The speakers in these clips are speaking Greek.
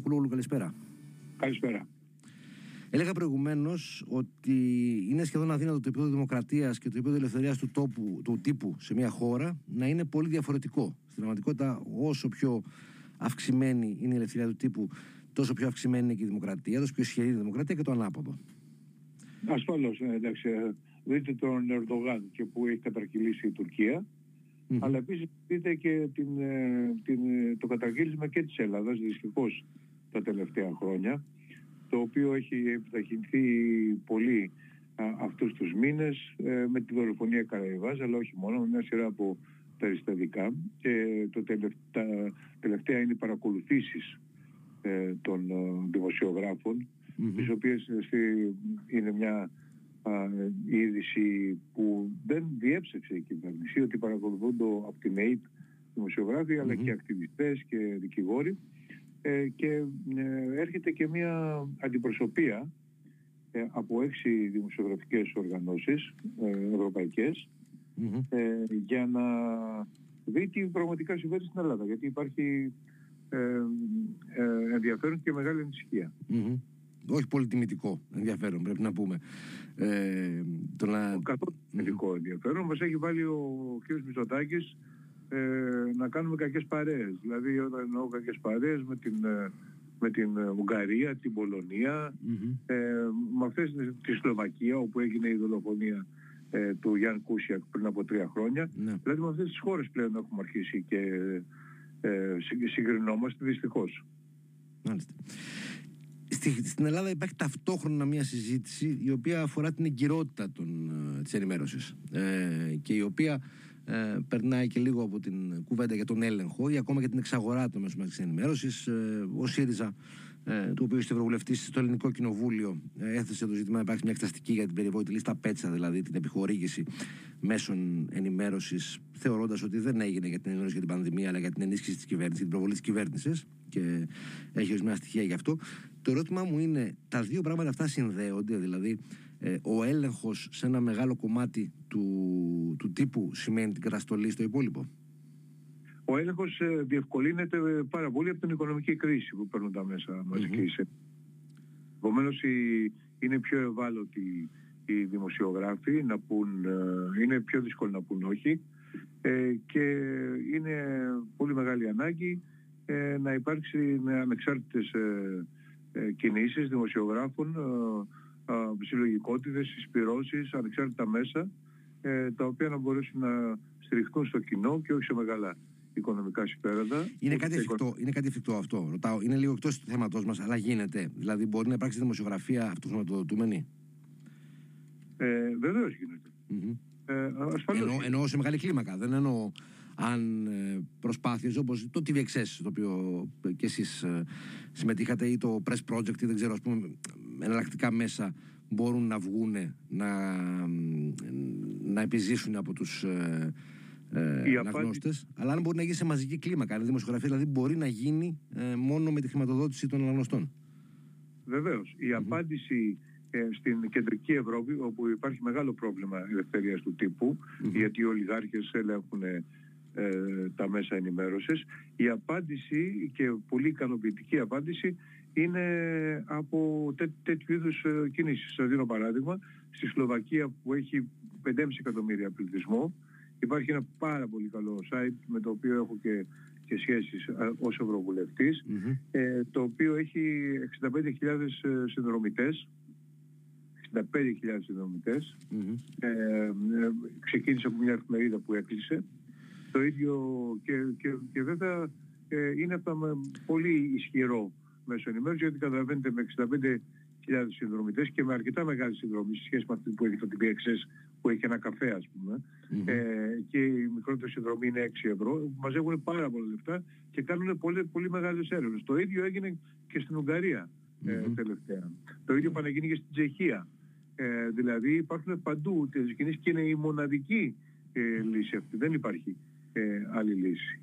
Κουλόγλου, καλησπέρα. Καλησπέρα. Έλεγα προηγουμένως ότι είναι σχεδόν αδύνατο το επίπεδο δημοκρατίας και το επίπεδο ελευθερίας του, τόπου, του τύπου σε μια χώρα να είναι πολύ διαφορετικό. Στην πραγματικότητα, όσο πιο αυξημένη είναι η ελευθερία του τύπου, τόσο πιο αυξημένη είναι και η δημοκρατία, τόσο πιο ισχυρή είναι η δημοκρατία και το ανάποδο. Ασφαλώς, ε, εντάξει. Ε, δείτε τον Ερντογάν και που έχει καταρκυλήσει η τουρκια αλλά επίσης δείτε και την, ε, την, το καταγγείλισμα και της Ελλάδας δυστυχώς τα τελευταία χρόνια το οποίο έχει επιταχυνθεί πολύ α, αυτούς τους μήνες ε, με τη δολοφονία Καραϊβάς αλλά όχι μόνο, με μια σειρά από περιστατικά και το τελευταία, τελευταία είναι οι παρακολουθήσεις ε, των ε, δημοσιογράφων mm-hmm. τις οποίες είναι μια α, είδηση που δεν διέψευσε η κυβέρνηση ότι παρακολουθούνται από την ΑΕΠ δημοσιογράφοι αλλά και ακτιβιστές και δικηγόροι ε, και ε, έρχεται και μια αντιπροσωπεία ε, από έξι δημοσιογραφικές οργανώσεις ευρωπαϊκές για να δει τι πραγματικά συμβαίνει στην Ελλάδα γιατί υπάρχει ενδιαφέρον και μεγάλη ανησυχία. Όχι πολύ τιμητικό ενδιαφέρον πρέπει να πούμε. Ε, το να... Καθόλου τιμητικό ενδιαφέρον. Μας έχει βάλει ο κ. Μητσοτάκης ε, να κάνουμε κακές παρέες. Δηλαδή όταν εννοώ κακές παρέες με την, ε, με την ε, Ουγγαρία, την Πολωνία, ε, με αυτές τη Σλοβακία όπου έγινε η δολοφονία ε, του Γιάνν Κούσιακ πριν από τρία χρόνια. Ναι. Δηλαδή με αυτές τις χώρες πλέον έχουμε αρχίσει και ε, συγκρινόμαστε δυστυχώς. Μάλιστα. στην Ελλάδα υπάρχει ταυτόχρονα μια συζήτηση η οποία αφορά την εγκυρότητα των, ε, της ενημέρωσης ε, και η οποία ε, περνάει και λίγο από την κουβέντα για τον έλεγχο ή ακόμα για την εξαγορά των μέσων μαζικής ενημέρωσης. Ε, ο ΣΥΡΙΖΑ, ε, του οποίου είστε ευρωβουλευτής στο Ελληνικό Κοινοβούλιο, ε, έθεσε το ζήτημα να υπάρξει μια εκταστική για την περιβόητη λίστα Πέτσα, δηλαδή την επιχορήγηση μέσων ενημέρωσης, θεωρώντας ότι δεν έγινε για την ενημέρωση για την πανδημία, αλλά για την ενίσχυση της κυβέρνησης, την προβολή της κυβέρνησης. Και έχει ορισμένα στοιχεία γι' αυτό. Το ερώτημά μου είναι, τα δύο πράγματα αυτά συνδέονται, δηλαδή ε, ο έλεγχος σε ένα μεγάλο κομμάτι του, του τύπου σημαίνει την καταστολή στο υπόλοιπο; Ο έλεγχος ε, διευκολύνεται ε, πάρα πολύ από την οικονομική κρίση που παίρνουν τα μέσα μαζικής. Mm-hmm. Επομένως είναι πιο ευάλωτοι οι δημοσιογράφοι να πούν, είναι πιο δύσκολο να πούν όχι και είναι πολύ μεγάλη ανάγκη να υπάρξει με ανεξάρτητες κινήσεις δημοσιογράφων συλλογικότητες, συσπυρώσεις, ανεξάρτητα μέσα, ε, τα οποία να μπορέσουν να στηριχτούν στο κοινό και όχι σε μεγάλα οικονομικά συμφέροντα. Είναι κάτι, εφικτό, είναι κάτι εφικτό αυτό. Ρωτάω. Είναι λίγο εκτός του θέματός μας, αλλά γίνεται. Δηλαδή, μπορεί να υπάρξει δημοσιογραφία αυτοχρηματοδοτούμενη; Ε, Βεβαίως γίνεται. Mm-hmm. Ε, εννοώ, εννοώ σε μεγάλη κλίμακα. Δεν εννοώ αν ε, προσπάθειες όπως το TVXS το οποίο και εσείς ε, συμμετείχατε ή το Press Project ή δεν ξέρω ας πούμε εναλλακτικά μέσα μπορούν να βγουν να, να επιζήσουν από τους ε, ε, αναγνώστες αλλά αν μπορεί να γίνει σε μαζική κλίμακα αν η δημοσιογραφία δηλαδή μπορεί να γίνει ε, μόνο με τη χρηματοδότηση των αναγνωστών Βεβαίως η απάντηση ε, στην κεντρική Ευρώπη όπου υπάρχει μεγάλο πρόβλημα ελευθερίας του τύπου γιατί οι ολιγάρχες ελέγχουν ε, τα μέσα ενημέρωσης. Η απάντηση και πολύ ικανοποιητική απάντηση είναι από τέ, τέτοιου είδους ε, κινήσεις. Σας δίνω παράδειγμα, στη Σλοβακία που έχει 5,5 εκατομμύρια πληθυσμό υπάρχει ένα πάρα πολύ καλό site με το οποίο έχω και, και σχέσεις ε, ως ευρωβουλευτης ε, το οποίο έχει 65.000 συνδρομητές. 65.000 συνδρομητες ε, ξεκίνησε από μια εφημερίδα που έκλεισε. Το ίδιο και, και, και βέβαια ε, είναι από τα πολύ ισχυρό μέσο ενημέρωσης γιατί καταλαβαίνετε με 65.000 συνδρομητές και με αρκετά μεγάλη συνδρομή σε σχέση με αυτή που έχει το TPXS που έχει ένα καφέ ας πούμε ε, και η μικρότερη συνδρομή είναι 6 ευρώ που μαζεύουν πάρα πολλά λεφτά και κάνουν πολύ, πολύ μεγάλες έρευνες. Το ίδιο έγινε και στην Ουγγαρία ε, τελευταία. Το ίδιο πανεγίνει και στην Τσεχία. Ε, δηλαδή υπάρχουν παντού τις κινήσεις και είναι η μοναδική ε, λύση αυτή. Δεν υπάρχει ε, άλλη λύση.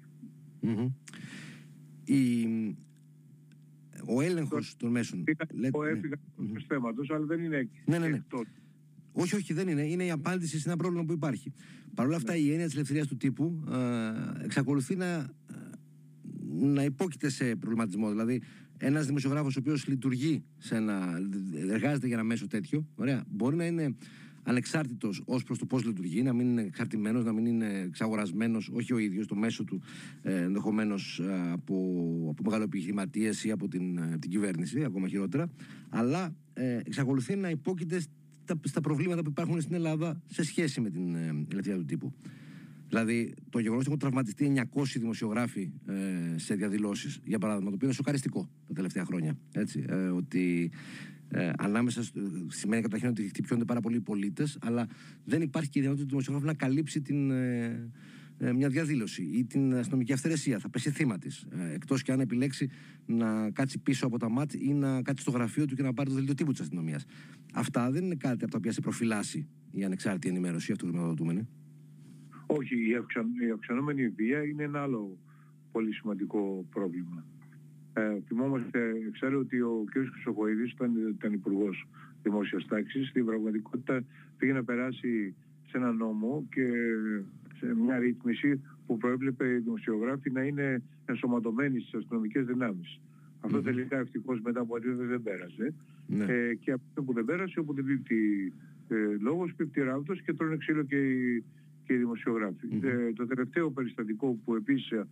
Η, ο έλεγχος των μέσων... Εγώ έφυγα ναι. του θέματος, αλλά δεν είναι ναι, ναι, ναι. Όχι, όχι, δεν είναι. Είναι η απάντηση σε ένα πρόβλημα που υπάρχει. Παρ' όλα αυτά, ναι. η έννοια της ελευθερίας του τύπου ε, εξακολουθεί να, να υπόκειται σε προβληματισμό. Δηλαδή, ένας δημοσιογράφος ο οποίος λειτουργεί σε ένα, εργάζεται για ένα μέσο τέτοιο, ωραία, μπορεί να είναι ανεξάρτητος ως προς το πώς λειτουργεί, να μην είναι εξαρτημένος, να μην είναι εξαγορασμένος, όχι ο ίδιος, το μέσο του ε, ενδεχομένως ε, από, από μεγάλο επιχειρηματίες ή από την, ε, την κυβέρνηση, ακόμα χειρότερα, αλλά ε, εξακολουθεί να υπόκειται στα, στα προβλήματα που υπάρχουν στην Ελλάδα σε σχέση με την ε, ελευθερία του τύπου. Δηλαδή, το γεγονός ότι έχουν τραυματιστεί 900 δημοσιογράφοι ε, σε διαδηλώσεις, για παράδειγμα, το οποίο είναι σοκαριστικό τα τελευταία χρόνια. Έτσι, ε, ότι ε, ανάμεσα στο, σημαίνει καταρχήν ότι χτυπιώνται πάρα πολλοί πολίτες, αλλά δεν υπάρχει και η δυνατότητα του δημοσιογράφου να καλύψει την, ε, ε, μια διαδήλωση ή την αστυνομική αυθαιρεσία. Θα πέσει θύμα της. Ε, Εκτός και αν επιλέξει να κάτσει πίσω από τα μάτια ή να κάτσει στο γραφείο του και να πάρει το δελτίο τύπου της αστυνομίας. Αυτά δεν είναι κάτι από τα οποία σε προφυλάσσει η ανεξάρτητη ενημέρωση αυτοχρηματοδοτούμενη. Όχι, η, αυξαν, η αυξανόμενη βία είναι ένα άλλο πολύ σημαντικό πρόβλημα. Ε, θυμόμαστε, ξέρω ότι ο κ. Χρυσοχοίδης ήταν, ήταν υπουργός δημόσιας τάξης, στην πραγματικότητα πήγε να περάσει σε ένα νόμο και σε μια ρύθμιση που προέβλεπε οι δημοσιογράφοι να είναι ενσωματωμένοι στις αστυνομικές δυνάμεις. Αυτό τελικά ευτυχώς μετά από αντίθεση δεν πέρασε. Ναι. Ε, και αυτό που δεν πέρασε, όπου δεν πίπτει ε, λόγος, πίπτει ράβδος και τρώνε ξύλο και οι, και οι δημοσιογράφοι. Ε, το τελευταίο περιστατικό που επίσης ε,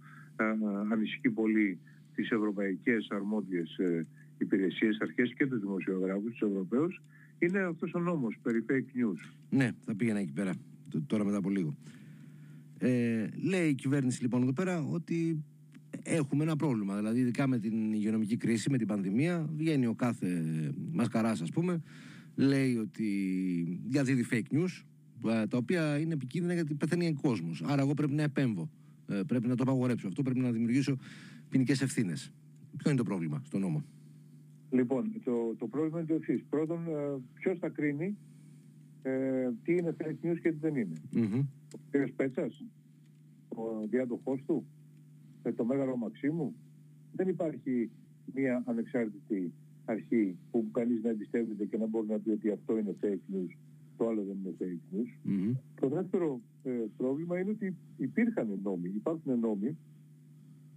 ανησυχεί πολύ τις ευρωπαϊκές αρμόδιες ε, υπηρεσίες, αρχές και τους δημοσιογράφους, τους Ευρωπαίους, είναι αυτός ο νόμος περί fake news. Ναι, θα πήγαινα εκεί πέρα, τώρα μετά από λίγο. Ε, λέει η κυβέρνηση λοιπόν εδώ πέρα ότι έχουμε ένα πρόβλημα. Δηλαδή, ειδικά με την υγειονομική κρίση, με την πανδημία, βγαίνει ο κάθε μασκαράς, ας πούμε, λέει ότι διαδίδει fake news, ε, τα οποία είναι επικίνδυνα γιατί πεθαίνει ο κόσμος. Άρα, εγώ πρέπει να επέμβω. Ε, πρέπει να το απαγορέψω αυτό. Πρέπει να δημιουργήσω ποινικές ευθύνες. Ποιο είναι το πρόβλημα στον νόμο; Λοιπόν, το, το πρόβλημα είναι το εξής. Πρώτον, ε, ποιος θα κρίνει ε, τι είναι fake news και τι δεν είναι. Mm-hmm. Ο κ. Πέτσας, ο διάδοχός του, ε, το Μέγαρο Μαξίμου. Δεν υπάρχει μια ανεξάρτητη αρχή που κανείς να εμπιστεύεται και να μπορεί να πει ότι αυτό είναι fake news, το άλλο δεν είναι fake news. Mm-hmm. Το δεύτερο ε, πρόβλημα είναι ότι υπήρχαν νόμοι, υπάρχουν νόμοι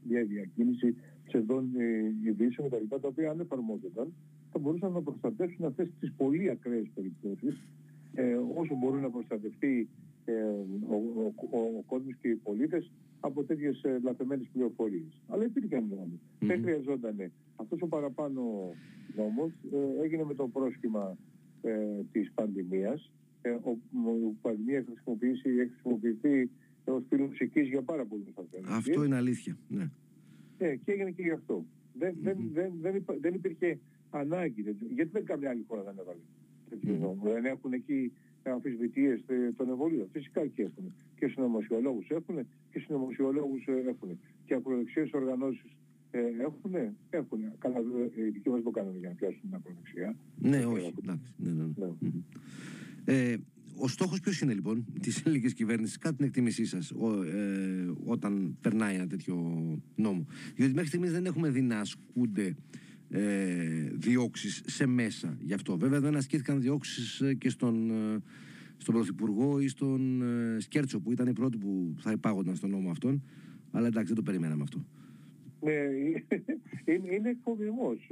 για διακίνηση ψευδών ε, ειδήσεων κτλ. τα οποία αν εφαρμόζονταν θα μπορούσαν να προστατεύσουν αυτές τις πολύ ακραίες περιπτώσεις ε, όσο μπορεί να προστατευτεί ε, ο, ο, ο, ο κόσμος και οι πολίτες από τέτοιες ε, λαθεμένες πληροφορίες. Αλλά υπήρχε νόμοι. Mm-hmm. Δεν χρειαζόταν. Αυτός ο παραπάνω νόμος ε, έγινε με το πρόσχημα ε, της πανδημίας. Ε, ο, η πανδημία έχει χρησιμοποιήσει, έχει χρησιμοποιηθεί ως φιλοσυκής για πάρα πολλούς ανθρώπους. Αυτό είναι αλήθεια. Ναι. Ε, και έγινε και γι' αυτό. Δεν, mm-hmm. δεν, δεν, δεν, δεν υπήρχε ανάγκη. Γιατί δεν καμιά άλλη χώρα δεν έβαλε τέτοιο νόμο. Δεν έχουν εκεί αμφισβητίες των εμβολίων. Φυσικά και έχουν. Και συνωμοσιολόγους έχουν και συνωμοσιολόγους ε, έχουν. Και ακροδεξιές οργανώσεις ε, έχουν, έχουν. Καλά, ε, οι δικοί μας το κάνουν για να πιάσουν την ακροδεξιά. Ναι, όχι. Εντάξει. Ναι, ναι. ναι. Ε, ο στόχος ποιος είναι λοιπόν της ελληνικής κυβέρνησης, κατά την εκτίμησή σας, ε, όταν περνάει ένα τέτοιο νόμο. Διότι μέχρι στιγμής δεν έχουμε δει να ασκούνται ε, διώξεις σε μέσα γι' αυτό. Βέβαια δεν ασκήθηκαν διώξεις ε, και στον, ε, στον Πρωθυπουργό ή στον ε, Σκέρτσο που ήταν οι πρώτοι που θα υπάγονταν στον νόμο αυτόν αλλά εντάξει δεν το περιμέναμε αυτό. Ναι, είναι, είναι εκφοβισμός.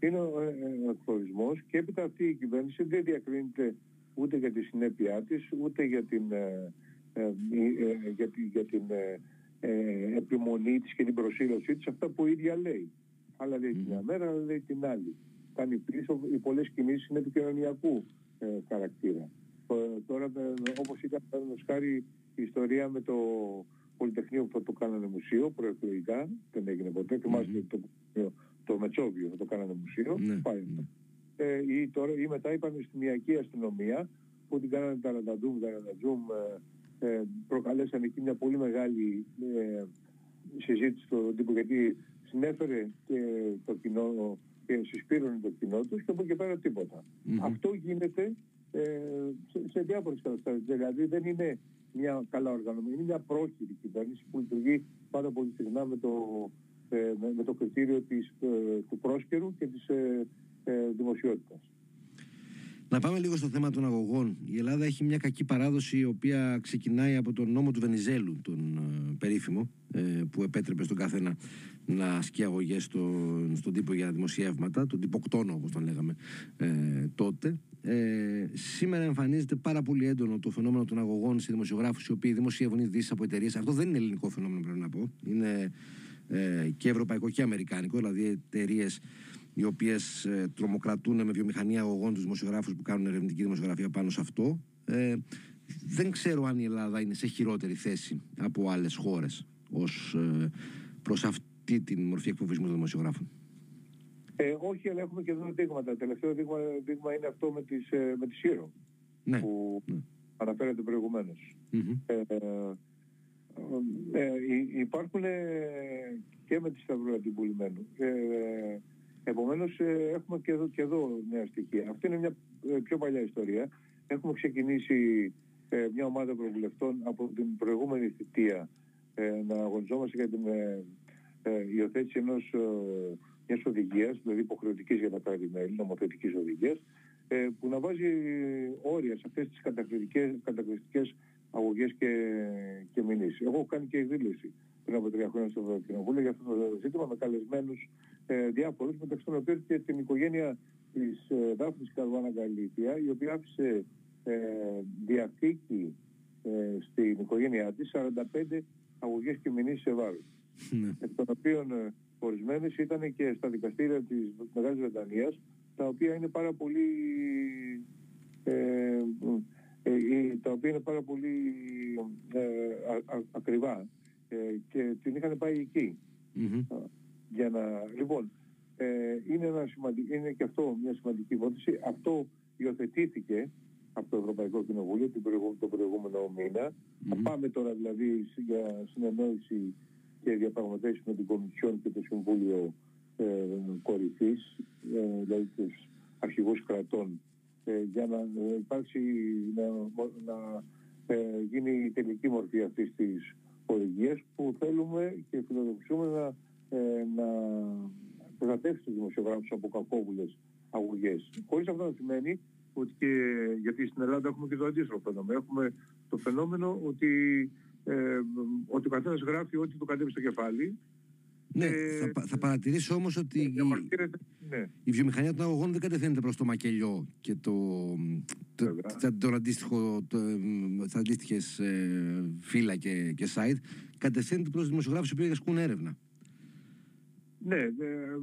Είναι ο εκφοβισμός και έπειτα αυτή η κυβέρνηση δεν διακρίνεται ούτε για τη συνέπειά της, ούτε για την, για την, για την επιμονή της και την προσήλωσή της, αυτά που η ίδια λέει άλλα λέει την μια μέρα, άλλα λέει την άλλη. Κάνει πίσω, οι πολλές κινήσεις είναι επικοινωνιακού ε, χαρακτήρα. Ε, τώρα, ε, όπως ήταν, παραδείγματος χάρη, η ιστορία με το Πολυτεχνείο που θα το κάνανε μουσείο, προεκλογικά, δεν έγινε ποτέ, θυμάστε το, το, το Μετσόβιο θα το κάνανε μουσείο, mm-hmm. πάει. Ε, ή, τώρα, ή μετά είπαν στην Μιακή αστυνομία, που την κάνανε τα ρανταντούμ, τα ρανταντζούμ, ε, ε, προκαλέσαν εκεί μια πολύ μεγάλη ε, συζήτηση στον τύπο, γιατί συνέφερε και το κοινό και συσπήρωνε το κοινό τους και από εκεί πέρα Αυτό γίνεται ε, σε, σε διάφορες καταστάσεις. Δηλαδή δεν είναι μια καλά οργανωμένη, είναι μια πρόχειρη κυβέρνηση που λειτουργεί πάρα πολύ συχνά με το, ε, με, το κριτήριο της, ε, του πρόσκαιρου και της ε, ε, δημοσιότητας. Να πάμε λίγο στο θέμα των αγωγών. Η Ελλάδα έχει μια κακή παράδοση η οποία ξεκινάει από τον νόμο του Βενιζέλου, τον ε, περίφημο, ε, που επέτρεπε στον καθένα να ασκεί αγωγές στο, στον τύπο για δημοσιεύματα, τον τύπο κτόνο όπως τον λέγαμε ε, τότε. Ε, σήμερα εμφανίζεται πάρα πολύ έντονο το φαινόμενο των αγωγών σε δημοσιογράφους οι οποίοι δημοσιεύουν ειδήσεις από εταιρείες. Αυτό δεν είναι ελληνικό φαινόμενο, πρέπει να πω. Είναι ε, και ευρωπαϊκό και αμερικάνικο, δηλαδή εταιρείες οι οποίες ε, τρομοκρατούν με βιομηχανία αγωγών τους δημοσιογράφους που κάνουν ερευνητική δημοσιογραφία πάνω σε αυτό. Ε, δεν ξέρω αν η Ελλάδα είναι σε χειρότερη θέση από άλλες χώρες ως ε, προς αυτή την μορφή εκφοβισμού των δημοσιογράφων. Ε, όχι, αλλά έχουμε και εδώ δείγματα. Το τελευταίο δείγμα, δείγμα είναι αυτό με, τις, ε, με τη ΣΥΡΟ ναι, που ναι. αναφέρεται προηγουμένως. Μμμ. Ε, ε, υ- υπάρχουν ε, και με τη Σταυρού Αντιπουλημένου. Ε, επομένως ε, έχουμε και εδώ, και εδώ νέα στοιχεία. Αυτή είναι μια ε, πιο παλιά ιστορία. Έχουμε ξεκινήσει ε, μια ομάδα προβουλευτών από την προηγούμενη θητεία ε, να αγωνιζόμαστε για την ε, ε, υιοθέτηση ενός, ε, μιας οδηγίας, δηλαδή υποχρεωτικής για τα κράτη-μέλη, νομοθετικής οδηγίας, ε, που να βάζει όρια σε αυτές τις κατακριτικές, κατακριτικές αγωγές και, και μηνύσεις. Εγώ έχω κάνει και εκδήλωση πριν από τρία χρόνια στο Ευρωκοινοβούλιο για αυτό το ζήτημα με καλεσμένους ε, διάφορους, μεταξύ των οποίων και την οικογένεια της ε, Δάφνης Καρβάνα Γαλήθεια, η οποία άφησε ε, διαθήκη ε, στην οικογένειά της 45 αγωγές και μηνύσεις σε βάρος Ναι. εκ των οποίων ε, ορισμένες ήταν και στα δικαστήρια της Μεγάλης Βρετανίας, τα οποία είναι πάρα πολύ, ε, ε, ε, τα οποία είναι πάρα πολύ ε, α- α- ακριβά ε, και την είχαν πάει εκεί. Μμμ. Για να, λοιπόν, ε, είναι, ένα σημαντικ, είναι και αυτό μια σημαντική υπόθεση. Αυτό υιοθετήθηκε από το Ευρωπαϊκό Κοινοβούλιο την προηγου- τον προηγούμενο μήνα. Θα Μμμ. πάμε τώρα δηλαδή σ- για συνεννόηση και διαπραγματεύσεις με την Κομισιόν και το Συμβούλιο ε, Κορυφής, ε, δηλαδή τους αρχηγούς κρατών, ε, για να ε, υπάρξει, να, να ε, γίνει η τελική μορφή αυτής της οδηγίας που θέλουμε και φιλοδοξούμε να, ε, να προστατεύσει τους δημοσιογράφους από κακόβουλες αγωγές. Χωρίς αυτό να σημαίνει ότι και, γιατί στην Ελλάδα έχουμε και το αντίστροφο φαινόμενο. Έχουμε το φαινόμενο ότι, ε, ότι ο καθένας γράφει ό,τι του κατέβει στο κεφάλι. Ναι, Ε, θα, πα- θα παρατηρήσω όμως ότι η, διαμαρτύρεται. Ναι. η βιομηχανία των αγωγών δεν κατευθύνεται προς το μακελιό και το, το, Βέβαια. τα- τον αντίστοιχο, το, εμ, τις αντίστοιχες ε, φύλλα και, και site, κατευθύνεται προς δημοσιογράφους οι οποίοι ασκούν έρευνα. Ναι, ε,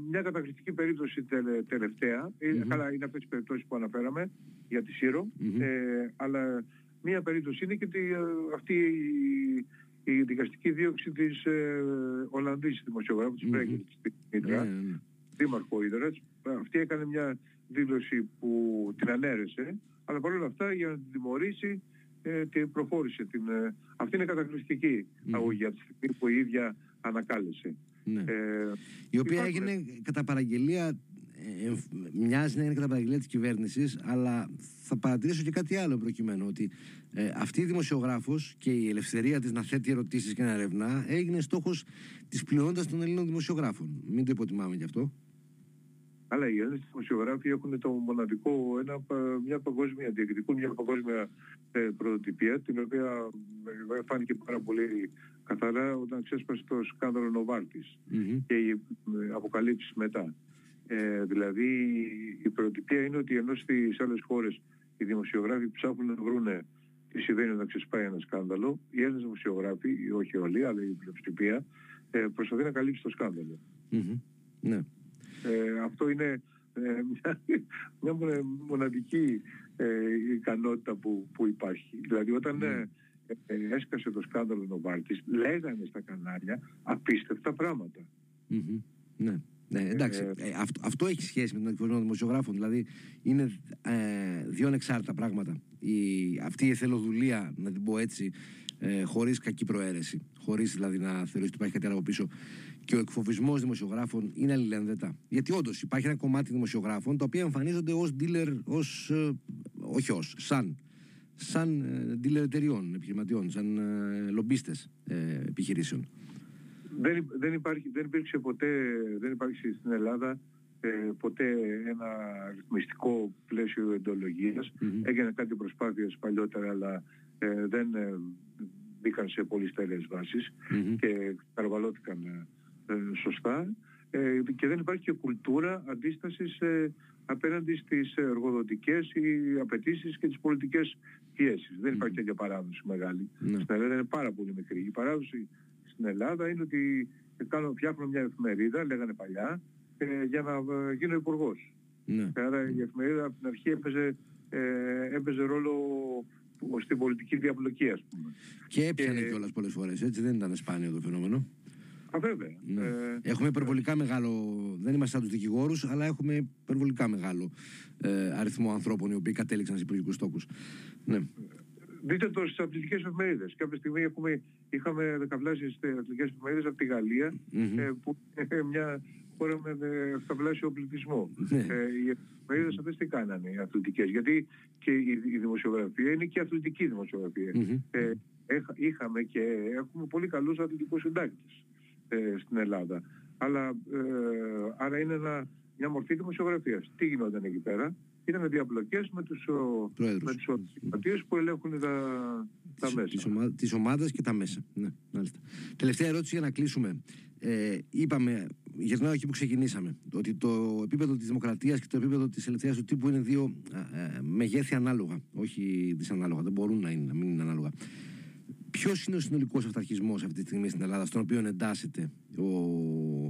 μια κατακριτική περίπτωση τελε- τελευταία. Ε, Μμμ. Καλά, είναι αυτές τις περιπτώσεις που αναφέραμε για τη ΣΥΡΟ. Μμμ. Ε, αλλά μια περίπτωση είναι και τη, ε, αυτή η, η δικαστική δίωξη της ε, Ολλανδής δημοσιογράφου, της Μμμ. Μπρέγκερ, της Μήτρα, Ναι, ναι, ναι. δήμαρχο Ίδρας. Αυτή έκανε μια δήλωση που την ανέρεσε, αλλά παρόλα αυτά για να την τιμωρήσει ε, την προχώρησε. Την, ε, αυτή είναι κατακριστική Μμμ. αγωγή από τη στιγμή που η ίδια ανακάλεσε. Ναι. Ε, η οποία υπάρχουν- έγινε κατά παραγγελία, ε, εμφ- μοιάζει να είναι κατά παραγγελία της κυβέρνησης, αλλά θα παρατηρήσω και κάτι άλλο προκειμένου, ότι ε, αυτή η δημοσιογράφος και η ελευθερία της να θέτει ερωτήσεις και να ερευνά έγινε στόχος της πλειονότητας των Ελλήνων δημοσιογράφων. Μην το υποτιμάμε γι' αυτό. Αλλά οι Έλληνες δημοσιογράφοι έχουν το μοναδικό, ένα, πα- μια παγκόσμια, διεκδικούν μια παγκόσμια ε, πρωτοτυπία, την οποία ε, φάνηκε πάρα πολύ καθαρά όταν ξέσπασε το σκάνδαλο Νοβάρτης Μμμ. και οι ε, αποκαλύψεις μετά. Ε, δηλαδή η πρωτοτυπία είναι ότι ενώ στις άλλες χώρες οι δημοσιογράφοι ψάχνουν να βρούνε τι συμβαίνει όταν ξεσπάει ένα σκάνδαλο, οι Έλληνες δημοσιογράφοι, όχι όλοι, αλλά η πλειοψηφία, ε, προσπαθεί να καλύψει το σκάνδαλο. Μμμ. Ναι. Ε, αυτό είναι ε, μια, μια μονα- μοναδική ε, ικανότητα που, που υπάρχει. Δηλαδή όταν Ναι. ε, ε, έσκασε το σκάνδαλο Νοβάρτης, λέγανε στα κανάλια απίστευτα πράγματα. Μμμ. Ναι. Ναι, εντάξει. Ε, Ε, αυτό, αυτό έχει σχέση με τον εκφοβισμό των δημοσιογράφων. Δηλαδή, είναι ε, δύο ανεξάρτητα πράγματα. Η, αυτή η εθελοδουλία, να την πω έτσι, ε, χωρίς κακή προαίρεση, χωρίς δηλαδή να θεωρήσει ότι υπάρχει κάτι άλλο από πίσω, και ο εκφοβισμός δημοσιογράφων είναι αλληλένδετα. Γιατί όντως υπάρχει ένα κομμάτι δημοσιογράφων τα οποία εμφανίζονται ως dealer, ως, ε, όχι ως, σαν. Σαν ε, dealer εταιριών, επιχειρηματιών, σαν ε, λομπίστες ε, επιχειρήσεων. Δεν, υ- δεν, υπάρχει, δεν υπήρξε ποτέ, δεν υπάρχει στην Ελλάδα ε, ποτέ ένα ρυθμιστικό πλαίσιο εντολογίας. Έγινε κάτι προσπάθειες παλιότερα αλλά ε, δεν ε, μπήκαν σε πολύ στέλνες και καρβαλώθηκαν ε, σωστά ε, και δεν υπάρχει και κουλτούρα αντίστασης απέναντι στις εργοδοτικές οι απαιτήσεις και τις πολιτικές πιέσεις. Δεν υπάρχει τέτοια παράδοση μεγάλη. Mm. Στην Ελλάδα είναι πάρα πολύ μικρή. Η παράδοση στην Ελλάδα είναι ότι κάνω, φτιάχνω μια εφημερίδα, λέγανε παλιά, ε, για να ε, γίνω υπουργός. Ναι. Άρα η εφημερίδα από την αρχή έπαιζε, ε, έπαιζε ρόλο στην πολιτική διαπλοκή, ας πούμε. Και έπιανε και... κιόλας πολλές φορές, έτσι δεν ήταν σπάνιο το φαινόμενο. Α, βέβαια. Ναι. Ε, έχουμε υπερβολικά μεγάλο, δεν είμαστε σαν τους δικηγόρους, αλλά έχουμε υπερβολικά μεγάλο ε, αριθμό ανθρώπων οι οποίοι κατέληξαν σε υπουργικούς τόκους. Ναι. Δείτε το στις αθλητικές εφημερίδες. Κάποια στιγμή έχουμε, είχαμε δεκαπλάσεις αθλητικές εφημερίδες από τη Γαλλία, mm-hmm. ε, που μια χώρα με εφταβλάσιο πληθυσμό. Ναι. Ε, οι εφημερίδες αυτές τι κάνανε οι αθλητικές; Γιατί και η, η δημοσιογραφία είναι και αθλητική δημοσιογραφία. Mm-hmm. Ε, είχαμε και έχουμε πολύ καλούς αθλητικούς συντάκτες ε, στην Ελλάδα. Αλλά ε, άρα είναι ένα, μια μορφή δημοσιογραφίας. Τι γινόταν εκεί πέρα; Ήταν διαπλοκές με τους, με τους που ελέγχουν τα, τα μέσα. Τις, ομα, τις ομάδες και τα μέσα. Ναι, μάλιστα. Τελευταία ερώτηση για να κλείσουμε. Ε, είπαμε, γυρνάω εκεί που ξεκινήσαμε, ότι το επίπεδο της δημοκρατίας και το επίπεδο της ελευθερίας του τύπου είναι δύο ε, μεγέθη ανάλογα, όχι δυσανάλογα, δεν μπορούν να, είναι, να μην είναι ανάλογα. Ποιος είναι ο συνολικός αυταρχισμός αυτή τη στιγμή στην Ελλάδα, στον οποίο εντάσσεται ο,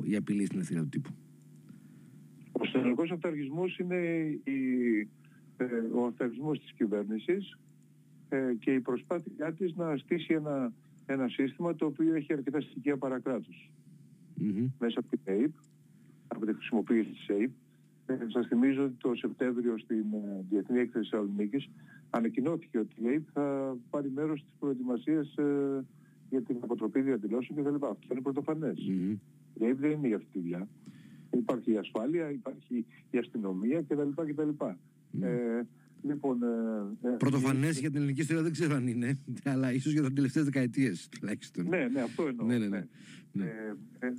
η απειλή στην ελευθερία του τύπου; Ο συνολικός αυταρχισμός είναι η, ε, ο αυταρχισμός της κυβέρνησης ε, και η προσπάθειά της να στήσει ένα, ένα σύστημα το οποίο έχει αρκετά στοιχεία παρακράτους. Mm-hmm. Μέσα από την ΑΕΠ, από τη χρησιμοποίηση της ΑΕΠ. Ε, σας θυμίζω ότι το Σεπτέμβριο στην ε, Διεθνή Έκθεση Θεσσαλονίκης ανακοινώθηκε ότι η ΑΕΠ θα πάρει μέρος στις προετοιμασίες ε, για την αποτροπή διαδηλώσεων κτλ. Αυτό είναι πρωτοφανές. Mm-hmm. Η ΑΕΠ δεν είναι για αυτή τη δουλειά. Υπάρχει η ασφάλεια, υπάρχει η αστυνομία κτλ. κτλ. Mm-hmm. Ε, Λοιπόν, ε, ε Πρωτοφανές για την ελληνική ιστορία δεν ξέρω αν είναι, αλλά ίσως για τι τελευταίες δεκαετίες τουλάχιστον. Ναι, ναι, αυτό εννοώ. Ναι, ναι, ναι. ναι. Ε, ε,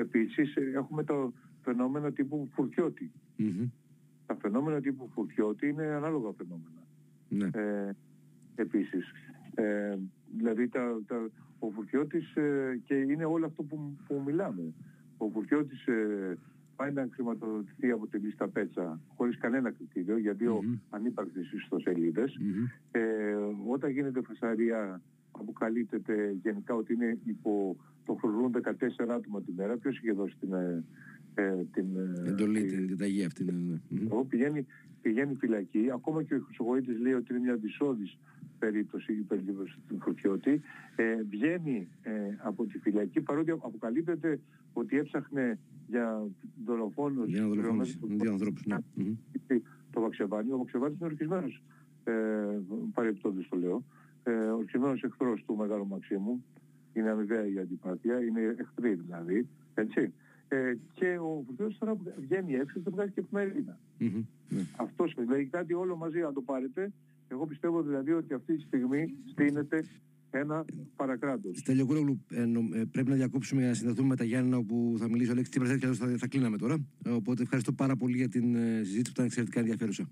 Επίσης, έχουμε το φαινόμενο τύπου Φουρκιώτη. Mm-hmm. Τα φαινόμενα τύπου Φουρκιώτη είναι ανάλογα φαινόμενα. Ναι. Ε, επίσης, ε, δηλαδή τα, τα, ο Φουρκιώτης ε, και είναι όλο αυτό που, που μιλάμε. Ο Φουρκιώτης ε, πάει να χρηματοδοτηθεί από τη λίστα Πέτσα χωρίς κανένα κριτήριο για δύο mm-hmm. ανύπαρκτες ιστοσελίδες. Mm-hmm. Ε, όταν γίνεται φασαρία αποκαλύπτεται γενικά ότι είναι υπό το χρονούν 14 άτομα τη μέρα. Ποιος είχε δώσει την, ε, ε την ε, εντολή, την διαταγή αυτή. Ναι, ναι. Πηγαίνει, πηγαίνει φυλακή. Ακόμα και ο Χρυσογοήτης λέει ότι είναι μια δυσόδης περίπτωση υπερλίβωση του Φωτιώτη. Ε, βγαίνει ε, από τη φυλακή παρότι αποκαλύπτεται ότι έψαχνε για δολοφόνους για δολοφόνους, δύο ανθρώπους ναι. το Βαξεβάνι ο Βαξεβάνης είναι ορκισμένος ε, παρεπτόντως το λέω ε, ορκισμένος εχθρός του Μεγάλου Μαξίμου είναι αμοιβαία η αντιπάθεια είναι εχθροί δηλαδή έτσι ε, και ο Βουλευτής τώρα βγαίνει έξω και το βγάζει και εφημερίδα. Mm-hmm. Αυτός δηλαδή κάτι όλο μαζί αν το πάρετε εγώ πιστεύω δηλαδή ότι αυτή τη στιγμή στείνεται ένα παρακράτος. Στέλιο Κούρογλου, ε, ε, πρέπει να διακόψουμε για να συνδεθούμε με τα Γιάννα όπου θα μιλήσει ο Αλέξη Τσίπρα και θα, θα κλείναμε τώρα. Οπότε ευχαριστώ πάρα πολύ για την ε, συζήτηση που ήταν εξαιρετικά ενδιαφέρουσα.